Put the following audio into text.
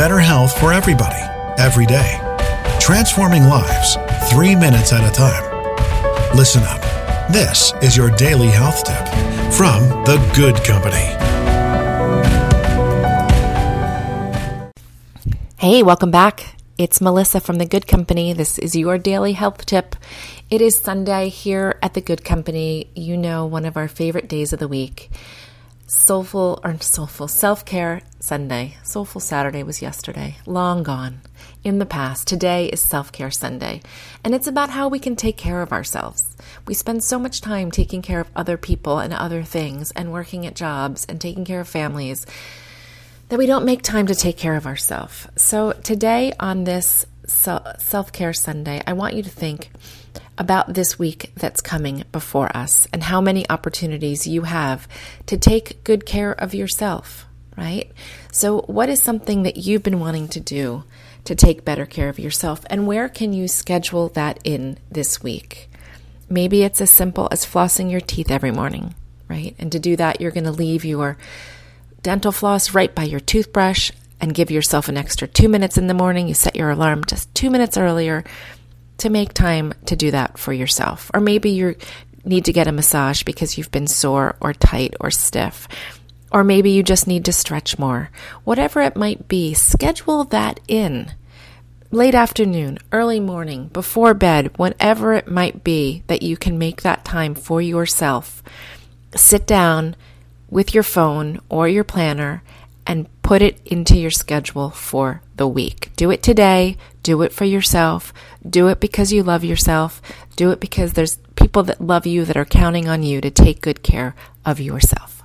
better health for everybody, every day. Transforming lives, three minutes at a time. Listen up. This is your daily health tip from The Good Company. Hey, welcome back. It's Melissa from The Good Company. This is your daily health tip. It is Sunday here at The Good Company. You know, one of our favorite days of the week. Soulful or soulful self care Sunday. Soulful Saturday was yesterday. Long gone. In the past. Today is self care Sunday. And it's about how we can take care of ourselves. We spend so much time taking care of other people and other things and working at jobs and taking care of families that we don't make time to take care of ourselves. So, today on this self care Sunday, I want you to think about this week that's coming before us and how many opportunities you have to take good care of yourself, right? So, what is something that you've been wanting to do to take better care of yourself, and where can you schedule that in this week? Maybe it's as simple as flossing your teeth every morning, right? And to do that, you're going to leave your dental floss right by your toothbrush and give yourself an extra two minutes in the morning. You set your alarm just two minutes earlier to make time to do that for yourself. Or maybe you need to get a massage because you've been sore or tight or stiff. Or maybe you just need to stretch more. Whatever it might be, schedule that in. Late afternoon, early morning, before bed, whenever it might be that you can make that time for yourself. Sit down with your phone or your planner and put it into your schedule for the week. Do it today. Do it for yourself. Do it because you love yourself. Do it because there's people that love you that are counting on you to take good care of yourself.